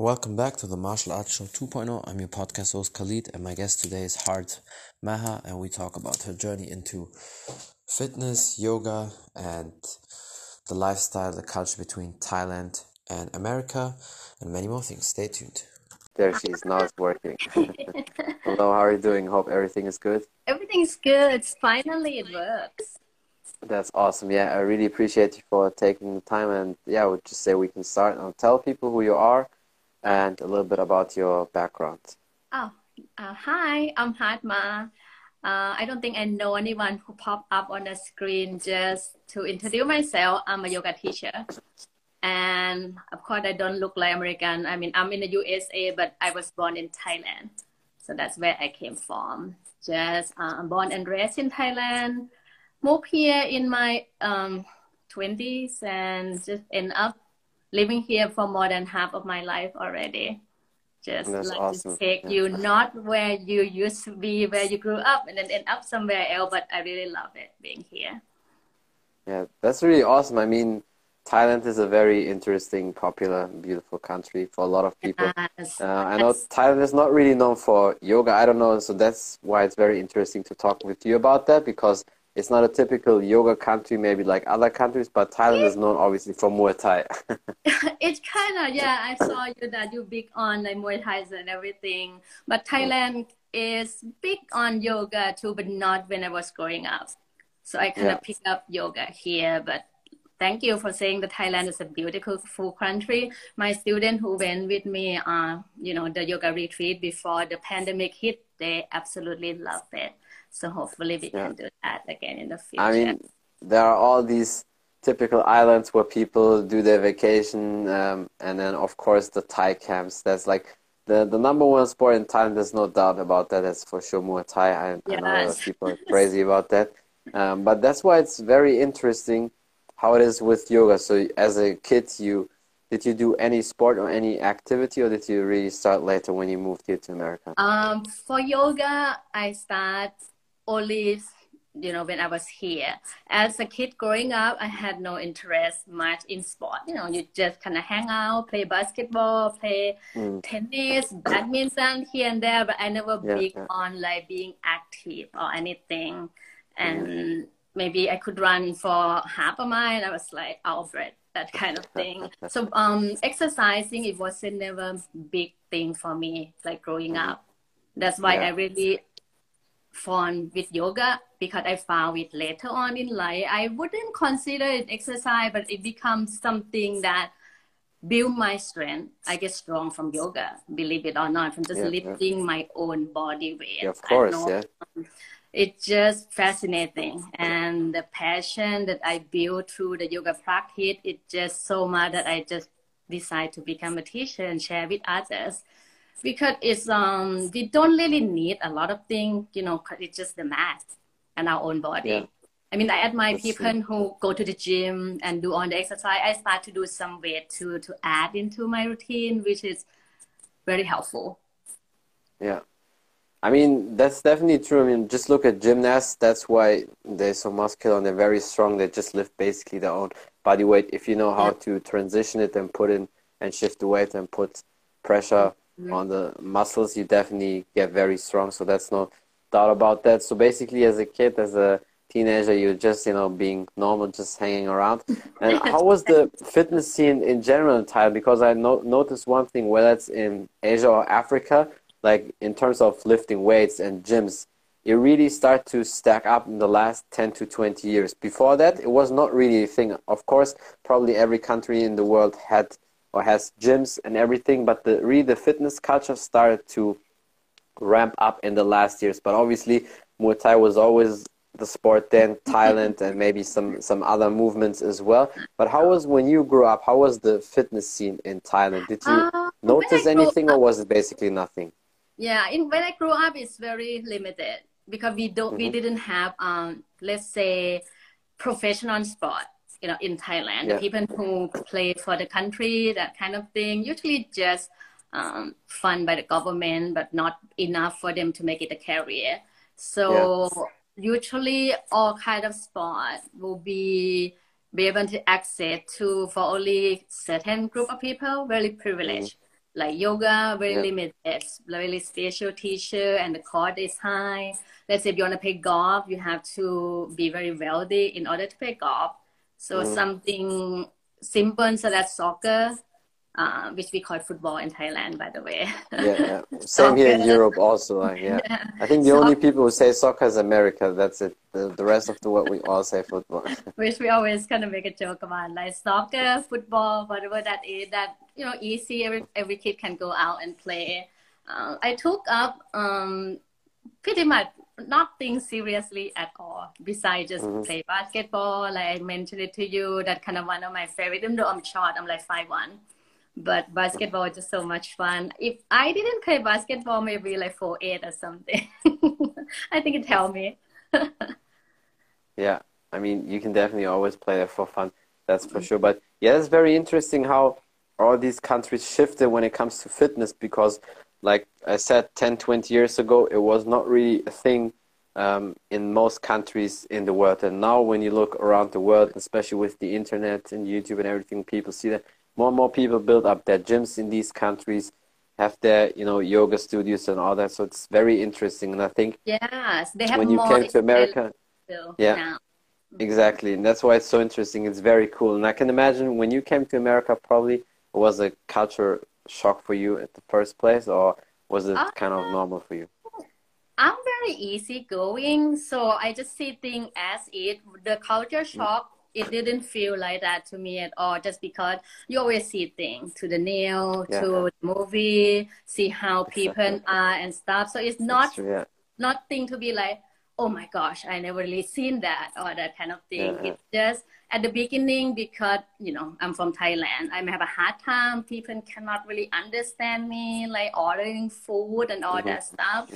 Welcome back to the Martial Arts Show 2.0. I'm your podcast host Khalid, and my guest today is Heart Maher, and we talk about her journey into fitness, yoga, and the lifestyle, the culture between Thailand and America, and many more things. Stay tuned. There she is. Now it's working. Hello, how are you doing? Hope everything is good. Everything's good. Finally, it works. That's awesome. Yeah, I really appreciate you for taking the time. And yeah, I would just say we can start. I'll tell people who you are and a little bit about your background. Oh, uh, hi, I'm Heart Maher. Uh, I don't think I know anyone who popped up on the screen. Just to introduce myself, I'm a yoga teacher. And of course, I don't look like American. I mean, I'm in the USA, but I was born in Thailand. So that's where I came from. Just uh, born and raised in Thailand. Moved here in my um, 20s and just end up living here for more than half of my life already. Just That's like awesome. to take Yeah. you not where you used to be, where you grew up, and then end up somewhere else. But I really love it being here. Yeah, that's really awesome. I mean, Thailand is a very interesting, popular, beautiful country for a lot of people. Yes. Uh, I know Yes. Thailand is not really known for yoga. I don't know, so that's why it's very interesting to talk with you about that because it's not a typical yoga country, maybe like other countries, but Thailand is known obviously for Muay Thai. it's kind of yeah. I saw you that you big on like Muay Thai and everything, but Thailand is big on yoga too, but not when I was growing up. So I kind Yeah. of picked up yoga here, but. Thank you for saying that Thailand is a beautiful full country. My student who went with me, uh, you know, the yoga retreat before the pandemic hit, they absolutely loved it. So hopefully we Yeah. can do that again in the future. I mean, there are all these typical islands where people do their vacation, um, and then of course the Thai camps. That's like the the number one sport in Thailand. There's no doubt about that. That's for sure Muay Thai. I, I know a lot of people are crazy about that, um, but that's why it's very interesting how it is with yoga. So as a kid, you did you do any sport or any activity, or did you really start later when you moved here to America? Um, for yoga, I start only, you know, when I was here. As a kid growing up, I had no interest much in sport. You know, you just kind of hang out, play basketball, play Mm. tennis, badminton here and there, but I never Yeah, big yeah. on like being active or anything. And maybe I could run for half a mile. I was like out of breath, that kind of thing. so um, exercising, it wasn't never big thing for me, like growing up. That's why Yeah. I really fond with yoga because I found it later on in life. I wouldn't consider it exercise, but it becomes something that build my strength. I get strong from yoga, believe it or not, from just Yeah, yeah. lifting my own body weight. Yeah, of course, yeah. it's just fascinating and the passion that i built through the yoga practice it's just so much that i just decide to become a teacher and share with others because it's um we don't really need a lot of things you know 'cause it's just the mat and our own body Yeah. i mean i admire That's people who go to the gym and do all the exercise i start to do some weight to to add into my routine which is very helpful Yeah. I mean, that's definitely true. I mean, just look at gymnasts. That's why they're so muscular and they're very strong. They just lift basically their own body weight. If you know how Yeah. to transition it and put in and shift the weight and put pressure Mhm. on the muscles, you definitely get very strong. So that's no doubt about that. So basically, as a kid, as a teenager, you're just, you know, being normal, just hanging around. And how was the fitness scene in general in Thailand? Because I no- noticed one thing, whether it's in Asia or Africa, like in terms of lifting weights and gyms, it really started to stack up in the last 10 to 20 years. Before that, it was not really a thing. Of course, probably every country in the world had or has gyms and everything, but the really the fitness culture started to ramp up in the last years. But obviously, Muay Thai was always the sport then, Thailand, and maybe some some other movements as well. But how was when you grew up? How was the fitness scene in Thailand? Did you Uh, notice anything, or was it basically nothing? Yeah, in when I grew up, it's very limited because we don't we Mhm. didn't have um let's say professional sport. You know, in Thailand, Yeah. the people who play for the country, that kind of thing, usually just um, fund by the government, but not enough for them to make it a career. So usually, all kind of sport will be be able to access to for only certain group of people, very privileged. like yoga, very Yeah. limited, really special teacher, and the cost is high. Let's say if you want to play golf, you have to be very wealthy in order to play golf. So Mhm. something simple such as soccer, uh, which we call football in Thailand, by the way. Yeah, yeah. Same here in Europe also. Like, yeah. I think the only people who say soccer is America. That's it. The, the rest of the world, we all say football. which we always kind of make a joke about, like soccer, football, whatever that is. That you know, easy. Every every kid can go out and play. Uh, I took up um, pretty much nothing seriously at all, besides just Mhm. play basketball. Like I mentioned it to you, that kind of one of my favorite. Even though I'm short, I'm like five one. But basketball is just so much fun. If I didn't play basketball, maybe like four eight or something. I think it helped me. Yeah, I mean, you can definitely always play that for fun. That's for sure. But yeah, it's very interesting how all these countries shifted when it comes to fitness because, like I said, 10, 20 years ago, it was not really a thing um, in most countries in the world. And now, when you look around the world, especially with the internet and YouTube and everything, people see that more and more people build up their gyms in these countries, have their, you know, yoga studios and all that. So it's very interesting. And I think Yes, they have when you more came to America, still Yeah. now. Exactly, and that's why it's so interesting. It's very cool, and I can imagine when you came to America, probably it was a culture shock for you at the first place, or was it Uh, kind of normal for you? I'm very easygoing, so I just see things as it. The culture shock, it didn't feel like that to me at all, just because you always see things to the nail, Yeah. to the movie, see how people are and stuff. So it's not true, yeah, nothing to be like, oh my gosh, I never really seen that or that kind of thing. Yeah. It's just at the beginning because you know I'm from Thailand. I have a hard time. People cannot really understand me, like ordering food and all that stuff.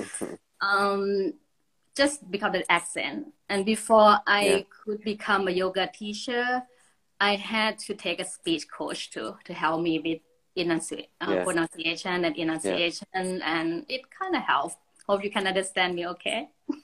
Um, just because of the accent. And before I Yeah. could become a yoga teacher, I had to take a speech coach too to help me with enunci- uh, Yeah. pronunciation and enunciation, and it kind of helped. Hope you can understand me, okay?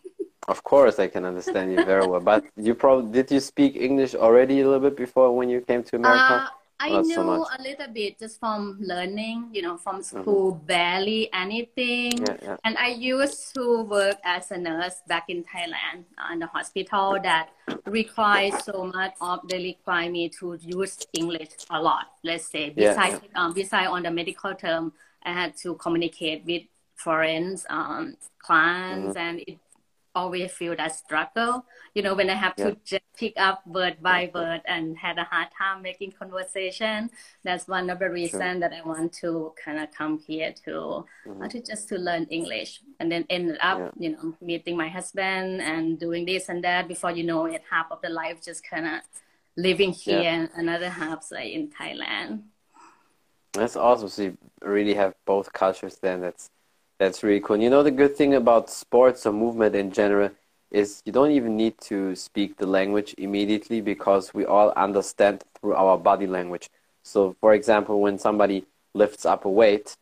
Of course, I can understand you very well. But you probably did you speak English already a little bit before when you came to America? Uh, I Not knew so a little bit just from learning, you know, from school, barely anything. Mm-hmm. Yeah, yeah. And I used to work as a nurse back in Thailand uh, in a hospital that requires so much of they require me to use English a lot. Let's say Yeah, besides um, besides on the medical term, I had to communicate with foreign um, clients, Mm-hmm. and it always feel that struggle. You know, when I have to just pick up word by word and had a hard time making conversation. That's one of the reasons that I want to kind of come here to, uh, to just to learn English, and then ended up, Mm-hmm. Yeah. you know, meeting my husband and doing this and that. Before you know it, half of the life just kind of living here, Yeah. and another half like in Thailand. That's awesome. So you really have both cultures then. That's that's really cool. And you know the good thing about sports or movement in general is you don't even need to speak the language immediately because we all understand through our body language. So for example, when somebody lifts up a weight,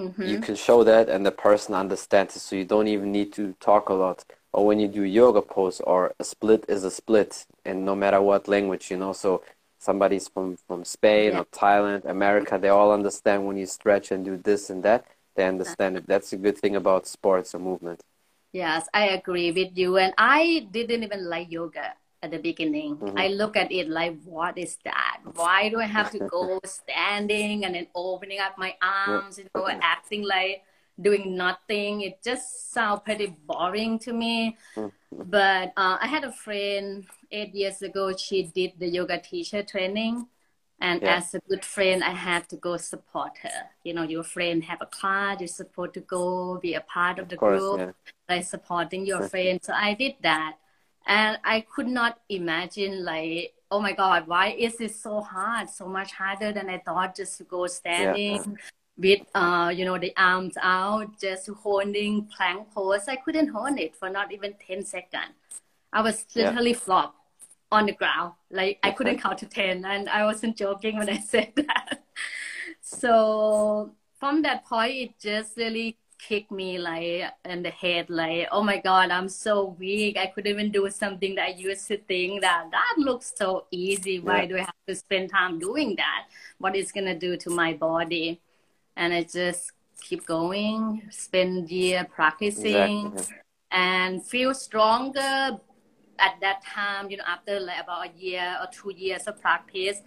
Mm-hmm. you can show that and the person understands it. So you don't even need to talk a lot. Or when you do yoga pose or a split is a split and no matter what language, you know, so somebody's from, from Spain Yeah. or Thailand, America, they all understand when you stretch and do this and that. They understand it. That's a good thing about sports or movement. Yes, I agree with you. And I didn't even like yoga at the beginning. Mm-hmm. I look at it like, what is that? Why do I have to go standing and then opening up my arms, you know, acting like doing nothing? It just sounds pretty boring to me. Mm-hmm. But uh, I had a friend eight years ago. She did the yoga teacher training. And Yeah. as a good friend, I had to go support her. You know, your friend have a class, you're supposed to go be a part of the Of course, group yeah. like supporting your friend. So I did that. And I could not imagine like, oh my God, why is it so hard? So much harder than I thought just to go standing with uh, you know, the arms out, just holding plank pose. I couldn't hold it for not even 10 seconds. I was Yeah. literally flop on the ground. Like I couldn't count to 10 and I wasn't joking when I said that. So from that point, it just really kicked me like in the head, like, oh my God, I'm so weak. I couldn't even do something that I used to think that that looks so easy. Why Yeah. do I have to spend time doing that? What is gonna do to my body? and I just keep going, spend year practicing, Exactly. and feel stronger at that time. You know, after like about a year or two years of practice,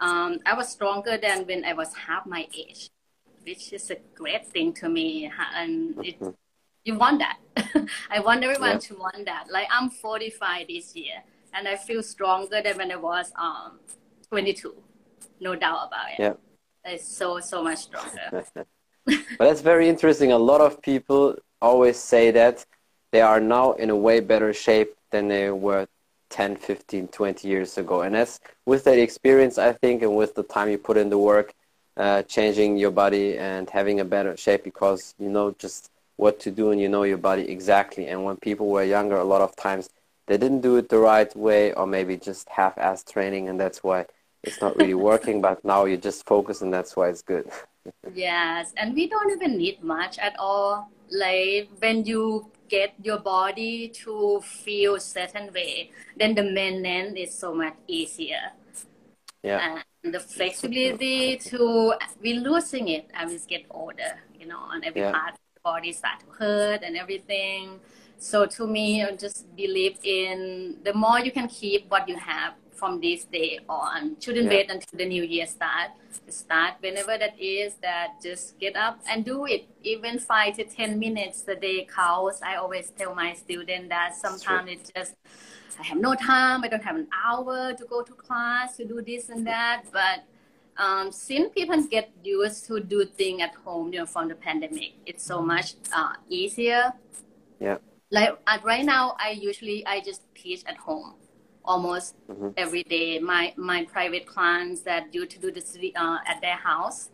um, I was stronger than when I was half my age, which is a great thing to me, and it, you want that. I want everyone Yeah. to want that. Like I'm 45 this year, and I feel stronger than when I was um 22. No doubt about it. Yeah. It's so so much stronger. but that's very interesting. A lot of people always say that they are now in a way better shape than they were 10, 15, 20 years ago. And that's with that experience, I think, and with the time you put in the work, uh, changing your body and having a better shape because you know just what to do and you know your body exactly. And when people were younger, a lot of times they didn't do it the right way or maybe just half-ass training and that's why it's not really working. But now you just focus and that's why it's good. Yes, and we don't even need much at all. Like when you get your body to feel certain way, then the maintenance is so much easier. Yeah. And the flexibility to we losing it as we get older, you know, and every Yeah. part of the body start to hurt and everything. So to me, I just believe in the more you can keep what you have from this day on. Shouldn't Yeah. wait until the new year start. Start whenever that is. That just get up and do it. Even five to ten minutes a day counts. I always tell my students that sometimes it's just I have no time. I don't have an hour to go to class to do this and that. But um, since people get used to do things at home, you know, from the pandemic, it's so much uh, easier. Yeah. Like uh, right now, I usually I just teach at home almost Mhm. every day. My my private clients that used to do this uh, at their house,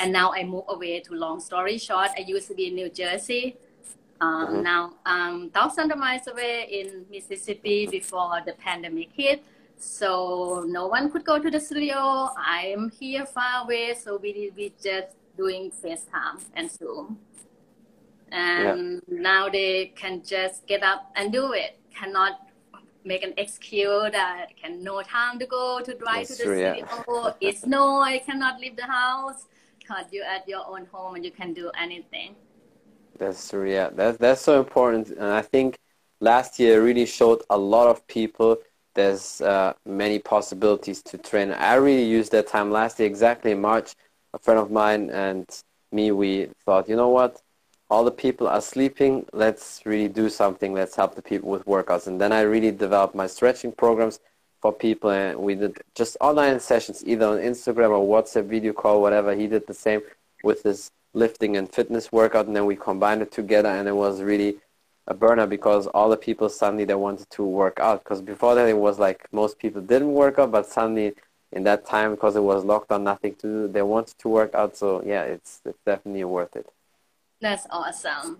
and now I move away. To long story short, I used to be in New Jersey. Um, Mhm. Now um, thousands of miles away in Mississippi before the pandemic hit. So no one could go to the studio. I'm here far away, so we we just doing FaceTime and Zoom. And now they can just get up and do it. Cannot make an excuse that can no time to go to drive That's to the true, yeah. studio. it's no, I cannot leave the house. Because you're at your own home and you can do anything. That's true. Yeah, that's that's so important, and I think last year really showed a lot of people there's uh, many possibilities to train. I really used that time last year exactly in March. A friend of mine and me, we thought, you know what, all the people are sleeping. Let's really do something. Let's help the people with workouts. And then I really developed my stretching programs for people, and we did just online sessions, either on Instagram or WhatsApp video call, whatever. He did the same with his lifting and fitness workout, and then we combined it together, and it was really a burner because all the people suddenly they wanted to work out. Because before that, it was like most people didn't work out, but suddenly in that time, because it was locked on, nothing to do, they wanted to work out. So yeah, it's it's definitely worth it. That's awesome.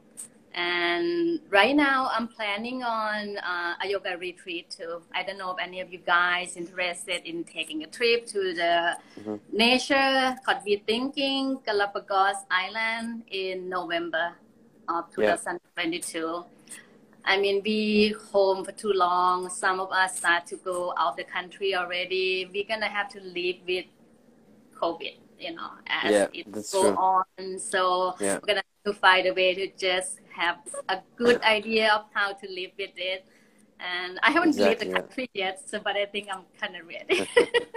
And right now, I'm planning on uh, a yoga retreat too. I don't know if any of you guys interested in taking a trip to the Mhm. nature called We Thinking Galapagos Island in November of Yeah. 2022. I mean, we home for too long. Some of us start to go out of the country already. We're gonna have to live with COVID, you know, as Yeah, it that's go true. on. So Yeah. we're gonna have to find a way to just have a good idea of how to live with it. And I haven't Exactly, left the yeah. country yet, so but I think I'm kind of ready.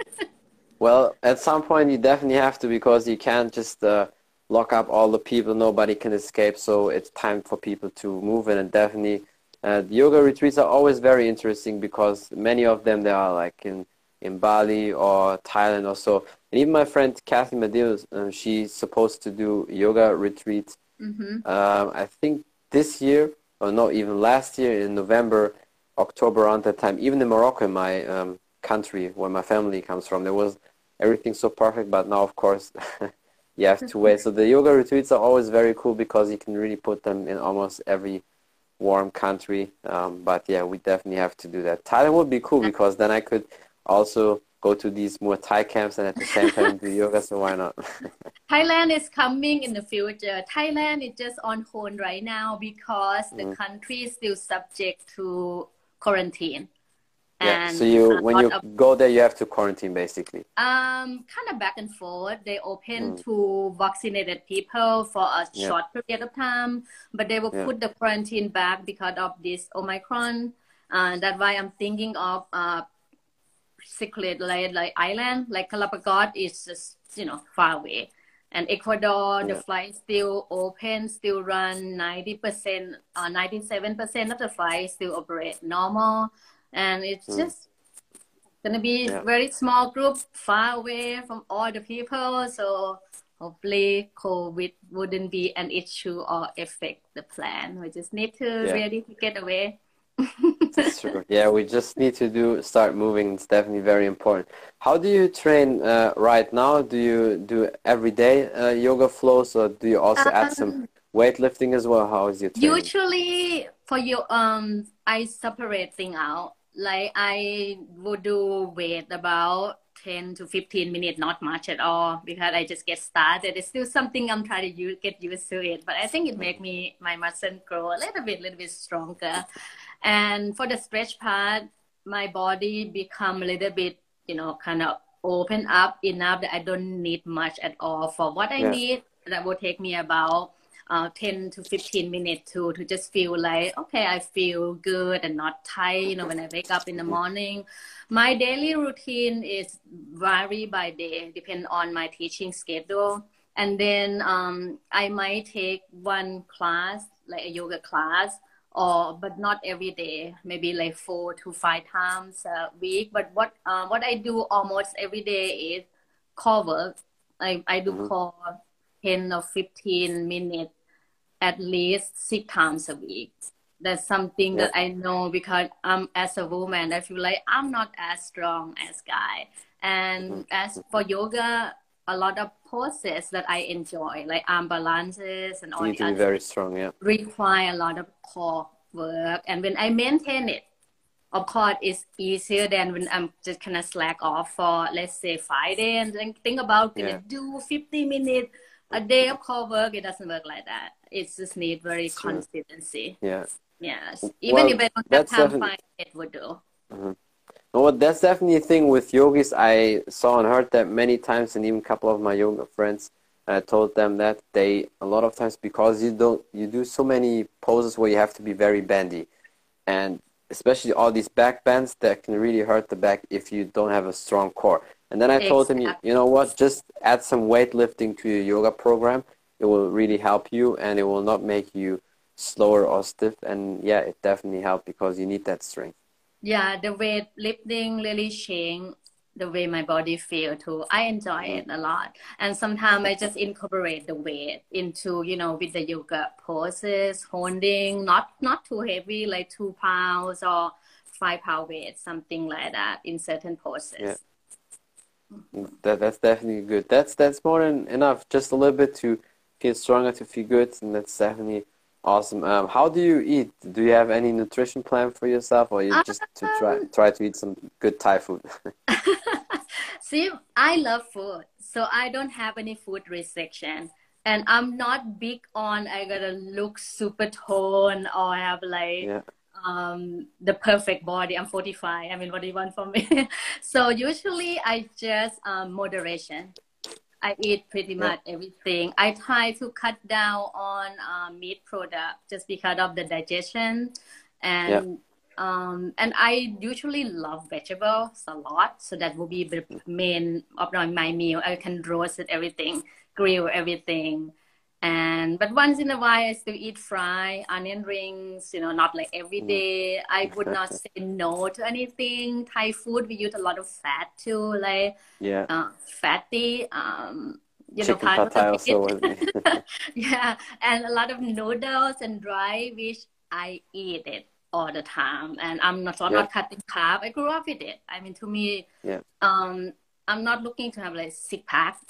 Well, at some point you definitely have to because you can't just uh, lock up all the people. Nobody can escape. So it's time for people to move in and definitely. Uh, yoga retreats are always very interesting because many of them they are like in in Bali or Thailand or so. And even my friend Kathy Medeiros, um, she's supposed to do yoga retreats. hmm Um, I think this year, or no, even last year in November, October around that time, even in Morocco, in my um, country where my family comes from, there was everything so perfect. But now, of course, you have to wait. So the yoga retreats are always very cool because you can really put them in almost every warm country. Um, but yeah, we definitely have to do that. Thailand would be cool because then I could also go to these Muay Thai camps and at the same time do yoga. So why not? Thailand is coming in the future. Thailand is just on hold right now because the Mhm. country is still subject to quarantine. yeah. So you, when you of, go there, you have to quarantine basically. Um, kind of back and forth. They open mm. to vaccinated people for a yeah. short period of time, but they will yeah. put the quarantine back because of this Omicron. And uh, that's why I'm thinking of uh, secret like, like island, like Galapagos is just you know far away. And Ecuador, yeah. the flight still open, still run 90%, uh, 97% of the flights still operate normal and it's mm. just gonna be yeah. very small group far away from all the people so hopefully covid wouldn't be an issue or affect the plan we just need to yeah. really get away that's true. Yeah we just need to do start moving. It's definitely very important. How do you train uh, right now? Do you do everyday uh, yoga flows or do you also um, add some um, weightlifting as well? How is your training? usually for you um i separate thing out. Like I would do weight about 10 to 15 minutes, not much at all, because I just get started. It's still something I'm trying to use, get used to it, but I think it make me, my muscle grow a little bit, little bit stronger. And for the stretch part, my body become a little bit, you know, kind of open up enough that I don't need much at all for what I yeah. need. That will take me about uh, 10 to 15 minutes to to just feel like okay i feel good and not tired you know when i wake up in the morning my daily routine is vary by day depend on my teaching schedule and then um, i might take one class like a yoga class or but not every day maybe like four to five times a week but what uh, what i do almost every day is work i, I do mm-hmm. core 10 or 15 minutes at least six times a week. That's something yeah. that I know because I'm as a woman, I feel like I'm not as strong as guy. And mm-hmm. as for yoga, a lot of poses that I enjoy, like arm balances and all you the very strong, yeah. require a lot of core work. And when I maintain it, of course, it's easier than when I'm just kind of slack off for, let's say, Friday and then think about gonna do 50 minutes a day of core work. It doesn't work like that it just need very sure. consistency. Yeah. Yes. Even well, if I don't have time, fine, it would do. Mm-hmm. Well, that's definitely a thing with yogis. I saw and heard that many times, and even a couple of my yoga friends And I told them that they a lot of times because you don't you do so many poses where you have to be very bendy, and especially all these back bends that can really hurt the back if you don't have a strong core. And then I exactly. told him, you, you know what, just add some weightlifting to your yoga program it will really help you and it will not make you slower or stiff and yeah it definitely helps because you need that strength yeah the weight lifting really changed the way my body feel too. I enjoy it a lot. And sometimes i just incorporate the weight into you know with the yoga poses holding not not too heavy like two pounds or five pound weight something like that in certain poses. Yeah. That, that's definitely good. That's that's more than enough. Just a little bit to feel stronger, to feel good, and that's definitely awesome. Um, how do you eat? Do you have any nutrition plan for yourself, or you just to try um, try to eat some good Thai food? See, I love food, so I don't have any food restriction, and I'm not big on I gotta look super tone or have like. Yeah. Um, the perfect body. I'm 45. I mean, what do you want from me? so usually I just um, moderation. I eat pretty much everything. I try to cut down on uh, meat product just because of the digestion, and um, and I usually love vegetables a lot. So that will be the main of my meal. I can roast everything, grill everything, and but once in a while I still eat fry onion rings. You know, not like every mm. I would not say no to anything. Thai food we use a lot of fat too, like yeah, uh, fatty. Um, you Chicken know, pad also. yeah, and a lot of noodles and dry, which I eat it all the time, and I'm not so I'm yeah. not cutting carb. I grew up with it. I mean, to me, yeah. um, I'm not looking to have like six pack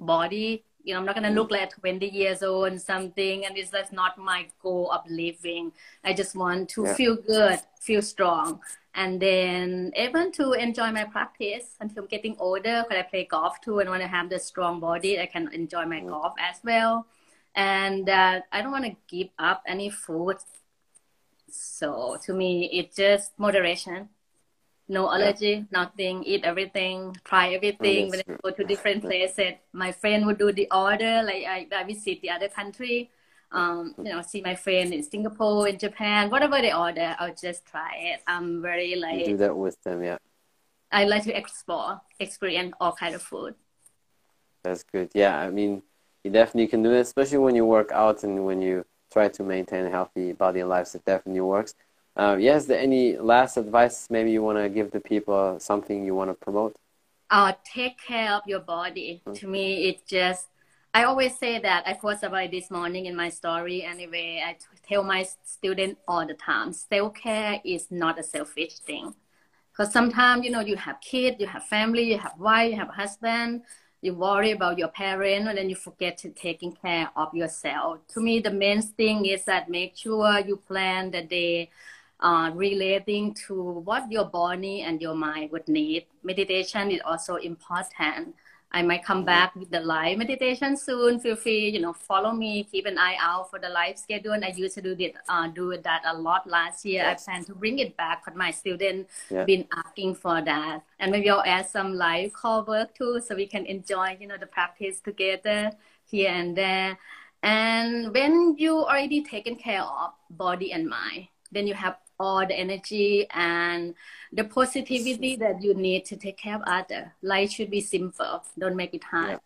body you know i'm not going to look like 20 years old and something and it's that's not my goal of living. I just want to yeah. feel good feel strong and then even to enjoy my practice until i'm getting older because i play golf too and when i have the strong body i can enjoy my mm. golf as well. And uh, i don't want to give up any food. So to me it's just moderation no allergy, nothing, eat everything, try everything. when I go to different places, my friend would do the order. Like I, I visit the other country, um, you know, see my friend in Singapore, in Japan, whatever they order, I'll just try it. I'm very like you do that with them, yeah. I like to explore, experience all kind of food. That's good. Yeah, I mean, you definitely can do it, especially when you work out and when you try to maintain a healthy body and life. It definitely works. Uh, yeah, there any last advice maybe you want to give the people, something you want to promote? Uh, take care of your body. Mm-hmm. To me, it just, I always say that. I post about this morning in my story anyway. I tell my students all the time, self-care is not a selfish thing. Because sometimes, you know, you have kids, you have family, you have wife, you have husband, you worry about your parent, and then you forget to taking care of yourself. To me, the main thing is that make sure you plan the day uh, relating to what your body and your mind would need. Meditation is also important. I might come back with the live meditation soon. Feel free, you know, follow me. Keep an eye out for the live schedule. And I used to do it, uh, do that a lot last year. Yes. I plan to bring it back, but my students yeah. been asking for that. And maybe I'll add some live call work too, so we can enjoy, you know, the practice together here and there. And when you already taken care of body and mind, then you have all the energy and the positivity that you need to take care of other. Life should be simple. Don't make it hard. Yeah,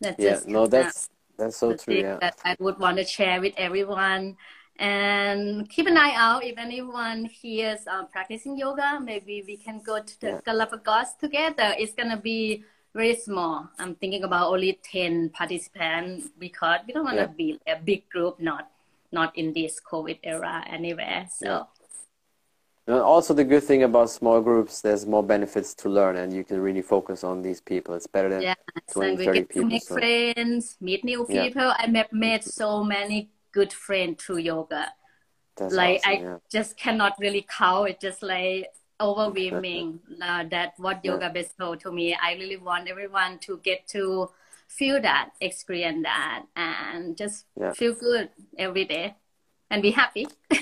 that's yeah no, that's that's so true. Yeah. That I would want to share with everyone. And keep an eye out if anyone here is uh, practicing yoga. Maybe we can go to the yeah. Galapagos together. It's gonna be very small. I'm thinking about only ten participants because we don't want to yeah. be a big group, not not in this COVID era anywhere. So and also the good thing about small groups, there's more benefits to learn and you can really focus on these people. It's better than yes, 20, and we 30 get people. To make so. friends, meet new people. Yeah. I have made so many good friends through yoga. That's like awesome, I yeah. just cannot really count. It's just like overwhelming uh, that what yoga yeah. bestowed to me. I really want everyone to get to feel that, experience that, and just yeah. feel good every day and be happy.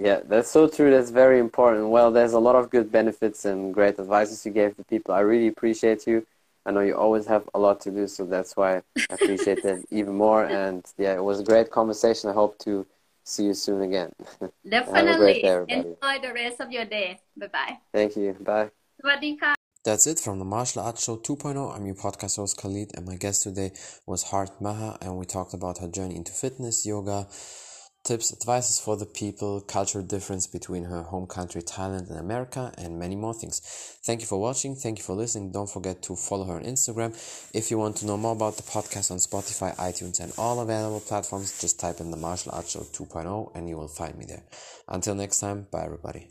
Yeah, that's so true. That's very important. Well, there's a lot of good benefits and great advices you gave to people. I really appreciate you. I know you always have a lot to do, so that's why I appreciate it even more. And yeah, it was a great conversation. I hope to see you soon again. Definitely. Day, Enjoy the rest of your day. Bye bye. Thank you. Bye. That's it from the Martial Arts Show 2.0. I'm your podcast host Khalid, and my guest today was Heart Maher, and we talked about her journey into fitness, yoga, tips, advices for the people, cultural difference between her home country Thailand and America, and many more things. Thank you for watching. Thank you for listening. Don't forget to follow her on Instagram. If you want to know more about the podcast on Spotify, iTunes, and all available platforms, just type in the Martial Arts Show 2.0 and you will find me there. Until next time, bye everybody.